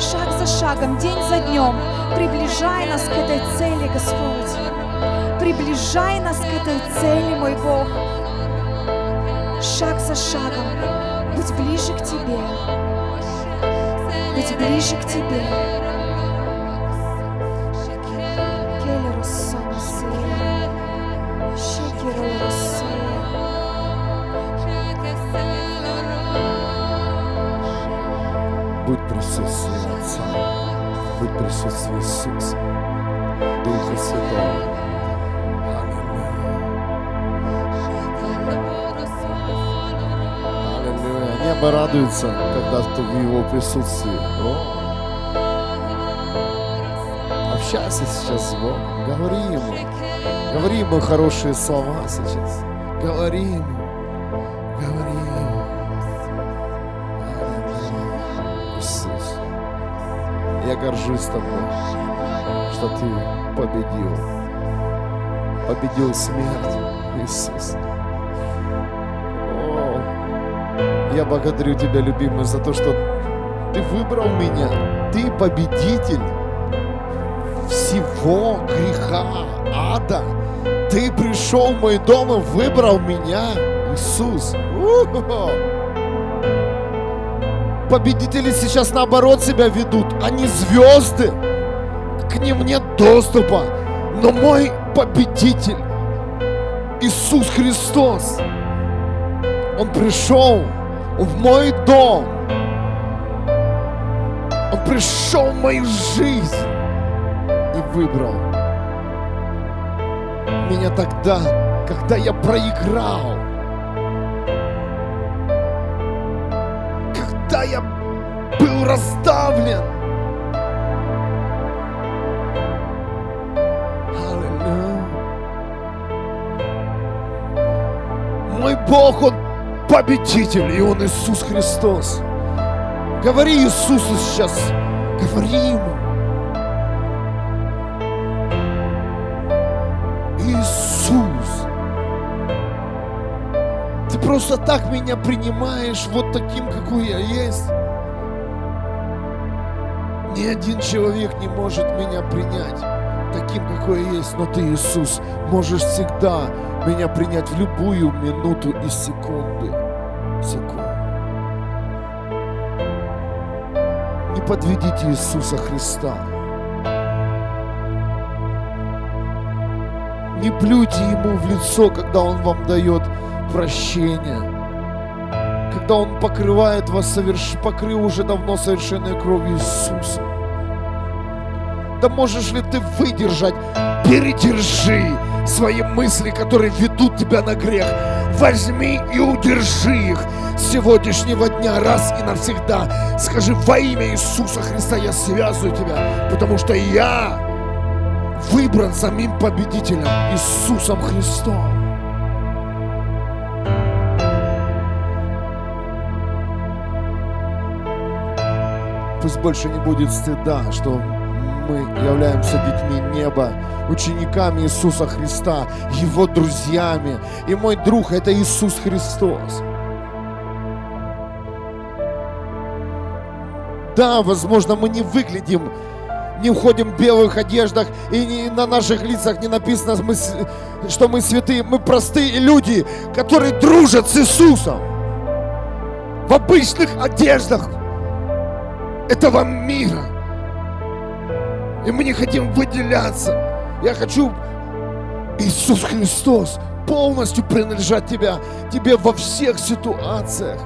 шаг за шагом, день за днем. Приближай нас к этой цели, Господь. Приближай нас к этой цели, мой Бог. Шаг за шагом. Быть ближе к Тебе. Быть ближе к Тебе. Иисуса, Духа Святого. Аллилуйя. Аллилуйя. Небо радуется, когда ты в Его присутствии. О. Общайся сейчас с Богом, говори Ему. Говори Ему хорошие слова сейчас. Говори Ему. Горжусь тобой, что ты победил. Победил смерть, Иисус. О, я благодарю тебя, любимый, за то, что ты выбрал меня. Ты победитель всего греха, ада. Ты пришел в мой дом и выбрал меня, Иисус. У-ху-ху. Победители сейчас наоборот себя ведут. Они звезды. К ним нет доступа. Но мой победитель, Иисус Христос, Он пришел в мой дом. Он пришел в мою жизнь и выбрал меня тогда, когда я проиграл. Бог, Он победитель, и Он Иисус Христос. Говори Иисусу сейчас, говори Ему. Иисус, ты просто так меня принимаешь вот таким, какой я есть. Ни один человек не может меня принять таким, какой я есть, но ты, Иисус, можешь всегда меня принять в любую минуту и секунды. Секунду. Не подведите Иисуса Христа. Не плюйте Ему в лицо, когда Он вам дает прощение. Когда Он покрывает вас, соверш... покрыл уже давно совершенной кровью Иисуса. Да можешь ли ты выдержать? Передержи свои мысли, которые ведут тебя на грех. Возьми и удержи их с сегодняшнего дня раз и навсегда. Скажи, во имя Иисуса Христа я связываю тебя, потому что я выбран самим победителем Иисусом Христом. Пусть больше не будет стыда, что мы являемся детьми неба, учениками Иисуса Христа, Его друзьями. И мой друг – это Иисус Христос. Да, возможно, мы не выглядим, не уходим в белых одеждах, и не, на наших лицах не написано, что мы святые. Мы простые люди, которые дружат с Иисусом. В обычных одеждах этого мира. И мы не хотим выделяться. Я хочу, Иисус Христос, полностью принадлежать тебя, тебе во всех ситуациях.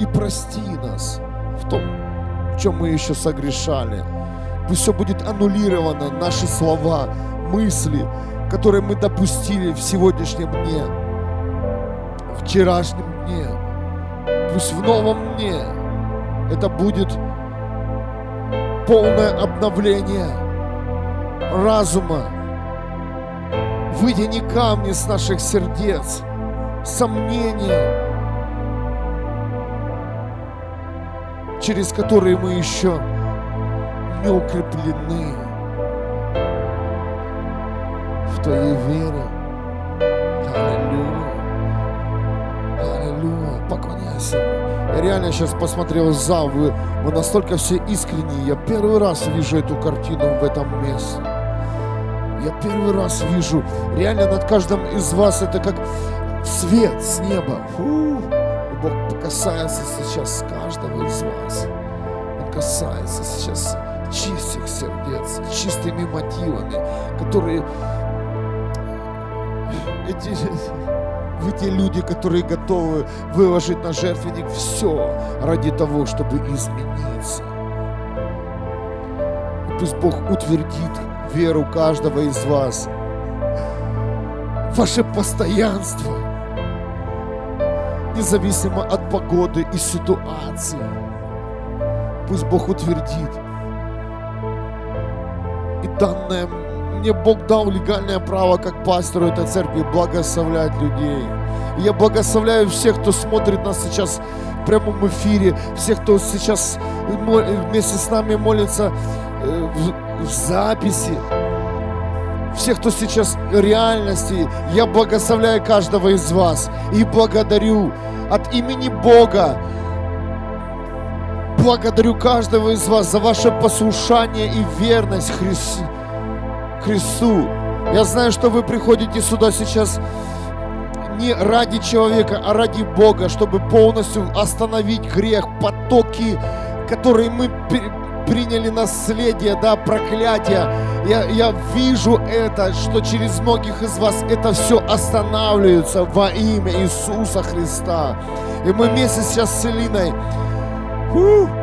И прости нас в том, в чем мы еще согрешали. Пусть все будет аннулировано, наши слова, мысли, которые мы допустили в сегодняшнем дне, в вчерашнем дне. Пусть в новом дне это будет полное обновление разума. Выйдя камни с наших сердец, сомнения, через которые мы еще не укреплены в Твоей вере. Реально сейчас посмотрел зал, вы, вы настолько все искренние. Я первый раз вижу эту картину в этом месте. Я первый раз вижу, реально над каждым из вас это как свет с неба. Фу. Бог касается сейчас каждого из вас. Он касается сейчас чистых сердец, чистыми мотивами, которые эти, вы те люди, которые готовы выложить на жертвенник все ради того, чтобы измениться. И пусть Бог утвердит веру каждого из вас. Ваше постоянство – независимо от погоды и ситуации. Пусть Бог утвердит. И данное мне Бог дал легальное право, как пастору этой церкви, благословлять людей. И я благословляю всех, кто смотрит нас сейчас в прямом эфире, всех, кто сейчас вместе с нами молится э, в, записи, всех, кто сейчас в реальности. Я благословляю каждого из вас и благодарю от имени Бога. Благодарю каждого из вас за ваше послушание и верность Христу. Христу. Я знаю, что вы приходите сюда сейчас не ради человека, а ради Бога, чтобы полностью остановить грех, потоки, которые мы приняли наследие, да, проклятие. Я, я вижу это, что через многих из вас это все останавливается во имя Иисуса Христа. И мы вместе сейчас с Элиной, фу, как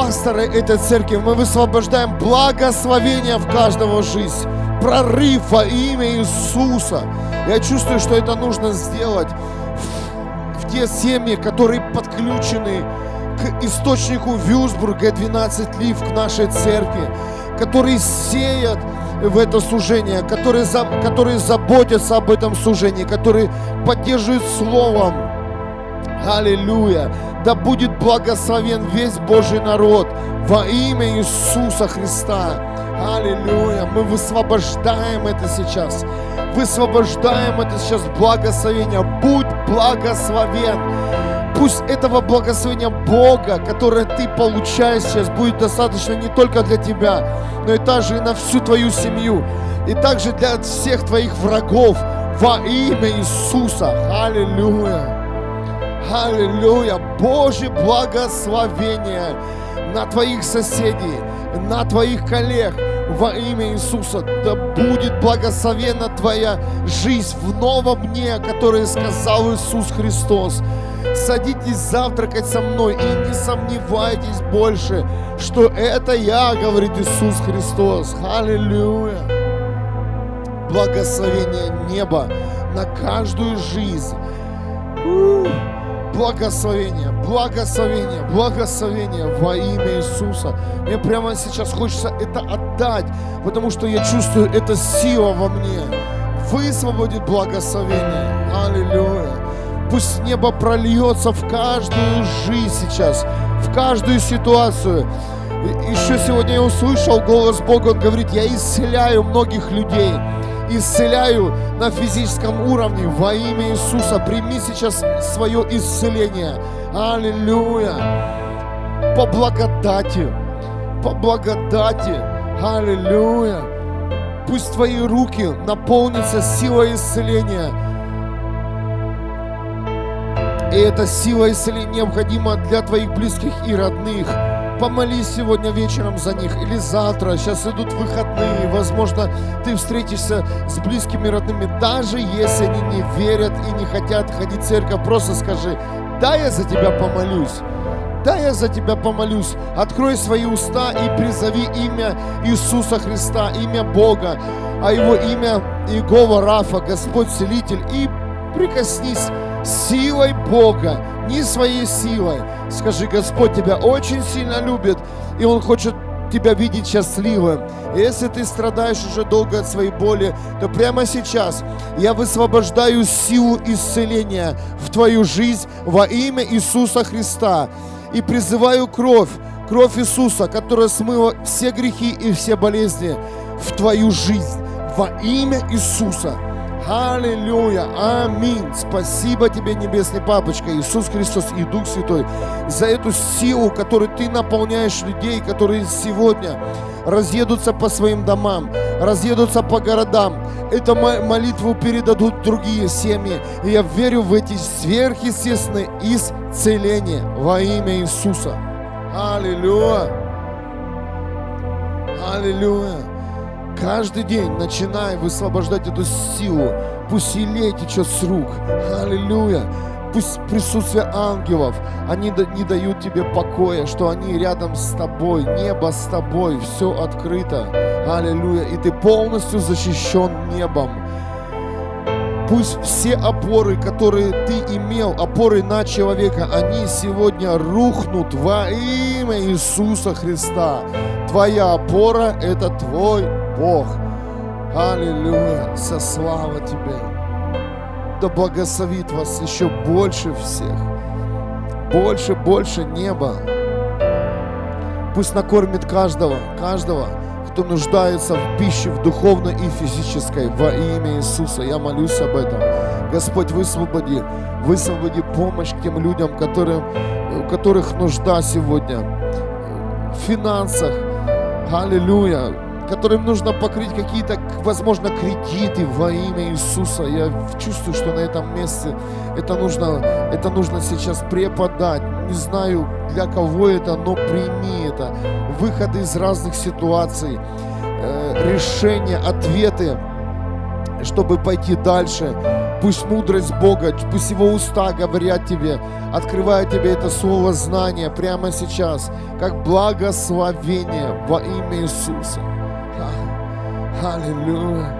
пасторы этой церкви, мы высвобождаем благословение в каждого жизнь, прорыв во имя Иисуса. Я чувствую, что это нужно сделать в те семьи, которые подключены к источнику Вюсбурга 12 лив к нашей церкви, которые сеят в это служение, которые, за, которые заботятся об этом служении, которые поддерживают Словом. Аллилуйя! Да будет благословен весь Божий народ во имя Иисуса Христа. Аллилуйя! Мы высвобождаем это сейчас. Высвобождаем это сейчас благословение. Будь благословен Пусть этого благословения Бога, которое ты получаешь сейчас, будет достаточно не только для тебя, но и также и на всю твою семью, и также для всех твоих врагов во имя Иисуса. Аллилуйя. Аллилуйя. Божье благословение на твоих соседей, на твоих коллег, во имя Иисуса. Да будет благословена твоя жизнь в новом дне, который сказал Иисус Христос. Садитесь завтракать со мной и не сомневайтесь больше, что это я, говорит Иисус Христос. Аллилуйя. Благословение неба на каждую жизнь. Благословение, благословение, благословение во имя Иисуса. Мне прямо сейчас хочется это отдать, потому что я чувствую, это сила во мне. Высвободит благословение. Аллилуйя. Пусть небо прольется в каждую жизнь сейчас, в каждую ситуацию. Еще сегодня я услышал голос Бога, Он говорит, я исцеляю многих людей, исцеляю на физическом уровне во имя Иисуса. Прими сейчас свое исцеление. Аллилуйя. По благодати, по благодати. Аллилуйя. Пусть твои руки наполнятся силой исцеления и эта сила исцеления необходима для твоих близких и родных. Помолись сегодня вечером за них или завтра. Сейчас идут выходные. Возможно, ты встретишься с близкими родными. Даже если они не верят и не хотят ходить в церковь, просто скажи, да, я за тебя помолюсь. Да, я за тебя помолюсь. Открой свои уста и призови имя Иисуса Христа, имя Бога, а его имя Иегова Рафа, Господь Целитель. И прикоснись силой Бога, не своей силой. Скажи, Господь тебя очень сильно любит, и Он хочет тебя видеть счастливым. Если ты страдаешь уже долго от своей боли, то прямо сейчас я высвобождаю силу исцеления в твою жизнь во имя Иисуса Христа. И призываю кровь, кровь Иисуса, которая смыла все грехи и все болезни в твою жизнь во имя Иисуса. Аллилуйя, аминь. Спасибо тебе, Небесный Папочка, Иисус Христос и Дух Святой, за эту силу, которой ты наполняешь людей, которые сегодня разъедутся по своим домам, разъедутся по городам. Эту молитву передадут другие семьи. И я верю в эти сверхъестественные исцеления во имя Иисуса. Аллилуйя. Аллилуйя. Каждый день начинай высвобождать эту силу. Пусть елей течет с рук. Аллилуйя. Пусть присутствие ангелов, они не дают тебе покоя, что они рядом с тобой, небо с тобой, все открыто. Аллилуйя. И ты полностью защищен небом. Пусть все опоры, которые ты имел, опоры на человека, они сегодня рухнут во имя Иисуса Христа. Твоя опора – это твой Бог. Аллилуйя. Со слава Тебе. Да благословит вас еще больше всех. Больше, больше неба. Пусть накормит каждого, каждого, кто нуждается в пище, в духовной и физической, во имя Иисуса. Я молюсь об этом. Господь, высвободи, высвободи помощь тем людям, которым, у которых нужда сегодня в финансах. Аллилуйя которым нужно покрыть какие-то, возможно, кредиты во имя Иисуса. Я чувствую, что на этом месте это нужно, это нужно сейчас преподать. Не знаю, для кого это, но прими это. Выходы из разных ситуаций, э, решения, ответы, чтобы пойти дальше. Пусть мудрость Бога, пусть Его уста говорят тебе, открывают тебе это слово знания прямо сейчас, как благословение во имя Иисуса. Аллилуйя.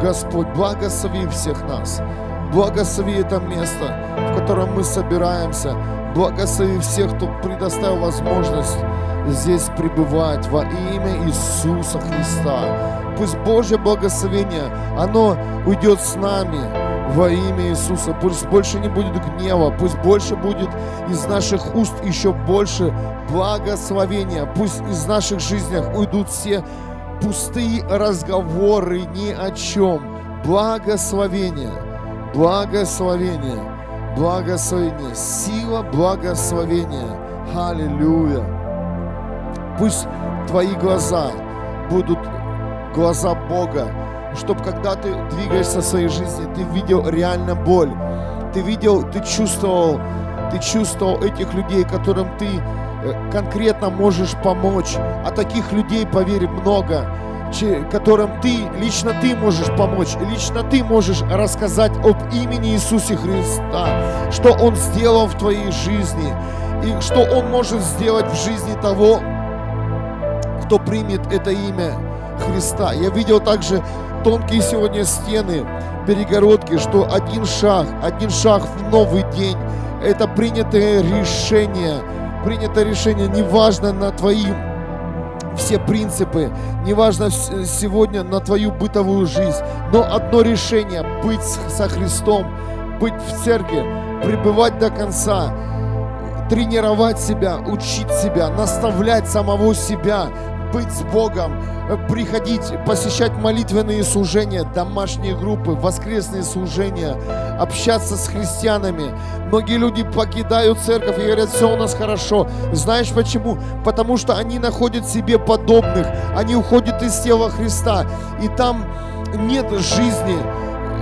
Господь, благослови всех нас. Благослови это место, в котором мы собираемся. Благослови всех, кто предоставил возможность здесь пребывать во имя Иисуса Христа. Пусть Божье благословение, оно уйдет с нами во имя Иисуса. Пусть больше не будет гнева, пусть больше будет из наших уст еще больше благословения. Пусть из наших жизней уйдут все пустые разговоры ни о чем. Благословение, благословение, благословение, сила благословения. Аллилуйя. Пусть твои глаза будут глаза Бога, чтобы когда ты двигаешься в своей жизни, ты видел реально боль, ты видел, ты чувствовал, ты чувствовал этих людей, которым ты Э, конкретно можешь помочь. А таких людей, поверь, много, которым ты, лично ты можешь помочь, лично ты можешь рассказать об имени Иисусе Христа, что Он сделал в твоей жизни, и что Он может сделать в жизни того, кто примет это имя Христа. Я видел также тонкие сегодня стены, перегородки, что один шаг, один шаг в новый день, это принятое решение – принято решение, неважно на твои все принципы, неважно сегодня на твою бытовую жизнь, но одно решение – быть со Христом, быть в церкви, пребывать до конца, тренировать себя, учить себя, наставлять самого себя, быть с Богом, э, приходить, посещать молитвенные служения, домашние группы, воскресные служения, общаться с христианами. Многие люди покидают церковь и говорят, все у нас хорошо. Знаешь почему? Потому что они находят себе подобных, они уходят из тела Христа, и там нет жизни,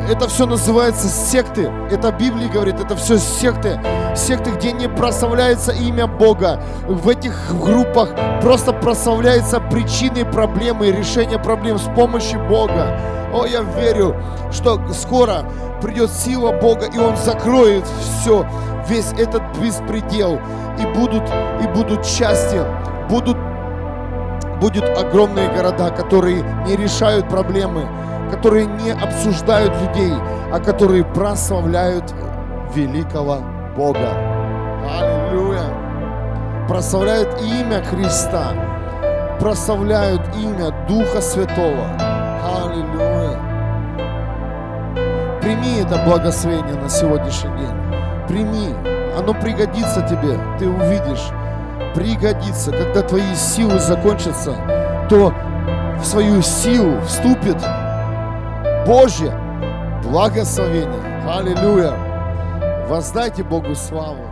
это все называется секты. Это Библия говорит, это все секты. Секты, где не прославляется имя Бога. В этих группах просто прославляются причины проблемы и решение проблем с помощью Бога. О, я верю, что скоро придет сила Бога, и Он закроет все, весь этот беспредел, и будут, и будут счастья, будут, будут огромные города, которые не решают проблемы, которые не обсуждают людей, а которые прославляют великого Бога. Аллилуйя. Прославляют имя Христа. Прославляют имя Духа Святого. Аллилуйя. Прими это благословение на сегодняшний день. Прими. Оно пригодится тебе. Ты увидишь. Пригодится. Когда твои силы закончатся, то в свою силу вступит Божье благословение. Аллилуйя. Воздайте Богу славу.